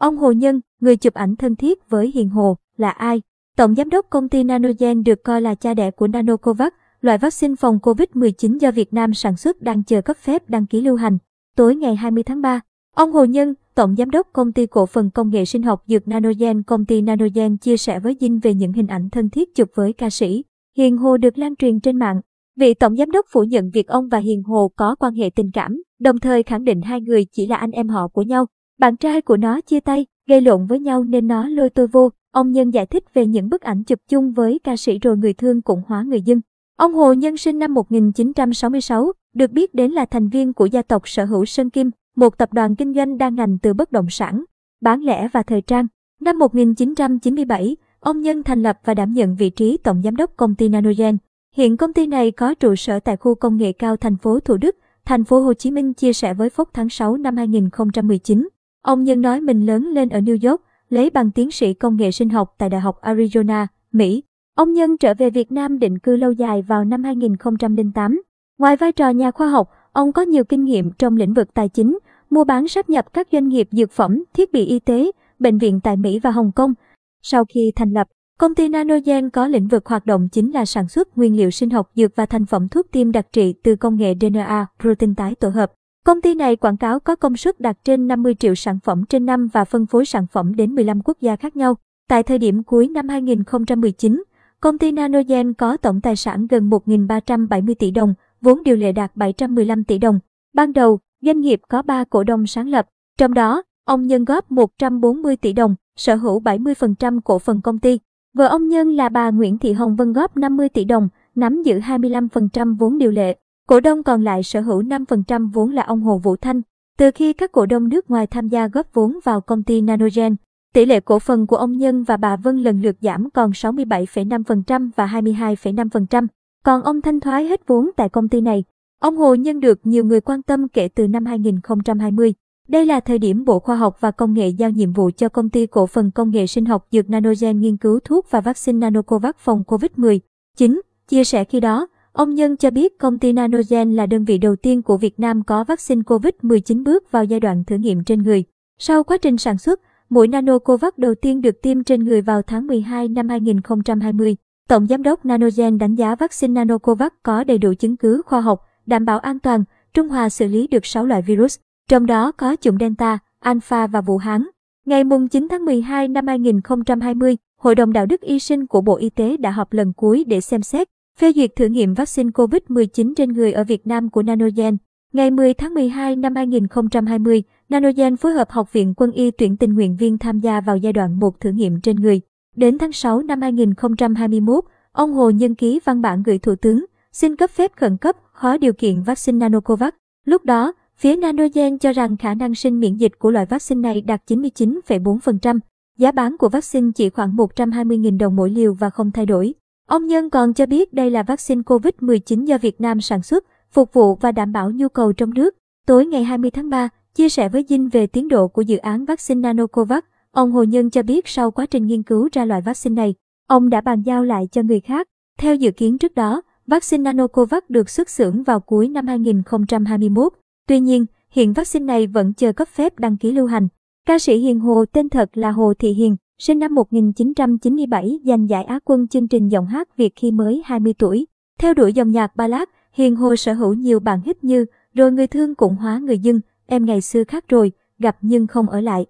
Ông Hồ Nhân, người chụp ảnh thân thiết với Hiền Hồ, là ai? Tổng giám đốc công ty Nanogen được coi là cha đẻ của Nanocovax, loại vaccine phòng COVID-19 do Việt Nam sản xuất đang chờ cấp phép đăng ký lưu hành. Tối ngày 20 tháng 3, ông Hồ Nhân, Tổng Giám đốc Công ty Cổ phần Công nghệ Sinh học Dược Nanogen Công ty Nanogen chia sẻ với Dinh về những hình ảnh thân thiết chụp với ca sĩ. Hiền Hồ được lan truyền trên mạng. Vị Tổng Giám đốc phủ nhận việc ông và Hiền Hồ có quan hệ tình cảm, đồng thời khẳng định hai người chỉ là anh em họ của nhau. Bạn trai của nó chia tay, gây lộn với nhau nên nó lôi tôi vô. Ông Nhân giải thích về những bức ảnh chụp chung với ca sĩ rồi người thương cũng hóa người dân. Ông Hồ Nhân sinh năm 1966, được biết đến là thành viên của gia tộc sở hữu Sơn Kim, một tập đoàn kinh doanh đa ngành từ bất động sản, bán lẻ và thời trang. Năm 1997, ông Nhân thành lập và đảm nhận vị trí tổng giám đốc công ty Nanogen. Hiện công ty này có trụ sở tại khu công nghệ cao thành phố Thủ Đức, thành phố Hồ Chí Minh chia sẻ với Phúc tháng 6 năm 2019. Ông Nhân nói mình lớn lên ở New York, lấy bằng tiến sĩ công nghệ sinh học tại Đại học Arizona, Mỹ. Ông Nhân trở về Việt Nam định cư lâu dài vào năm 2008. Ngoài vai trò nhà khoa học, ông có nhiều kinh nghiệm trong lĩnh vực tài chính, mua bán sáp nhập các doanh nghiệp dược phẩm, thiết bị y tế, bệnh viện tại Mỹ và Hồng Kông. Sau khi thành lập, công ty Nanogen có lĩnh vực hoạt động chính là sản xuất nguyên liệu sinh học dược và thành phẩm thuốc tiêm đặc trị từ công nghệ DNA, protein tái tổ hợp. Công ty này quảng cáo có công suất đạt trên 50 triệu sản phẩm trên năm và phân phối sản phẩm đến 15 quốc gia khác nhau. Tại thời điểm cuối năm 2019, công ty Nanogen có tổng tài sản gần 1.370 tỷ đồng, vốn điều lệ đạt 715 tỷ đồng. Ban đầu, doanh nghiệp có 3 cổ đông sáng lập, trong đó, ông Nhân góp 140 tỷ đồng, sở hữu 70% cổ phần công ty. Vợ ông Nhân là bà Nguyễn Thị Hồng Vân góp 50 tỷ đồng, nắm giữ 25% vốn điều lệ. Cổ đông còn lại sở hữu 5% vốn là ông Hồ Vũ Thanh. Từ khi các cổ đông nước ngoài tham gia góp vốn vào công ty Nanogen, tỷ lệ cổ phần của ông Nhân và bà Vân lần lượt giảm còn 67,5% và 22,5%. Còn ông thanh thoái hết vốn tại công ty này. Ông Hồ Nhân được nhiều người quan tâm kể từ năm 2020. Đây là thời điểm Bộ Khoa học và Công nghệ giao nhiệm vụ cho công ty cổ phần công nghệ sinh học dược Nanogen nghiên cứu thuốc và vaccine Nanocovax phòng COVID-19. Chia sẻ khi đó, ông Nhân cho biết công ty Nanogen là đơn vị đầu tiên của Việt Nam có vaccine COVID-19 bước vào giai đoạn thử nghiệm trên người. Sau quá trình sản xuất, mũi Nanocovax đầu tiên được tiêm trên người vào tháng 12 năm 2020. Tổng giám đốc Nanogen đánh giá vaccine Nanocovax có đầy đủ chứng cứ khoa học, đảm bảo an toàn, trung hòa xử lý được 6 loại virus, trong đó có chủng Delta, Alpha và Vũ Hán. Ngày 9 tháng 12 năm 2020, Hội đồng Đạo đức Y sinh của Bộ Y tế đã họp lần cuối để xem xét, phê duyệt thử nghiệm vaccine COVID-19 trên người ở Việt Nam của Nanogen. Ngày 10 tháng 12 năm 2020, Nanogen phối hợp Học viện Quân y tuyển tình nguyện viên tham gia vào giai đoạn 1 thử nghiệm trên người. Đến tháng 6 năm 2021, ông Hồ Nhân ký văn bản gửi Thủ tướng, xin cấp phép khẩn cấp, khó điều kiện vaccine Nanocovax. Lúc đó, phía Nanogen cho rằng khả năng sinh miễn dịch của loại vaccine này đạt 99,4%. Giá bán của vaccine chỉ khoảng 120.000 đồng mỗi liều và không thay đổi. Ông Nhân còn cho biết đây là vaccine COVID-19 do Việt Nam sản xuất, phục vụ và đảm bảo nhu cầu trong nước. Tối ngày 20 tháng 3, chia sẻ với Dinh về tiến độ của dự án vaccine Nanocovax, Ông Hồ Nhân cho biết sau quá trình nghiên cứu ra loại vaccine này, ông đã bàn giao lại cho người khác. Theo dự kiến trước đó, vaccine Nanocovax được xuất xưởng vào cuối năm 2021. Tuy nhiên, hiện vaccine này vẫn chờ cấp phép đăng ký lưu hành. Ca sĩ Hiền Hồ tên thật là Hồ Thị Hiền, sinh năm 1997, giành giải Á quân chương trình giọng hát Việt khi mới 20 tuổi. Theo đuổi dòng nhạc ballad, Hiền Hồ sở hữu nhiều bản hit như Rồi người thương cũng hóa người dưng, Em ngày xưa khác rồi, Gặp nhưng không ở lại.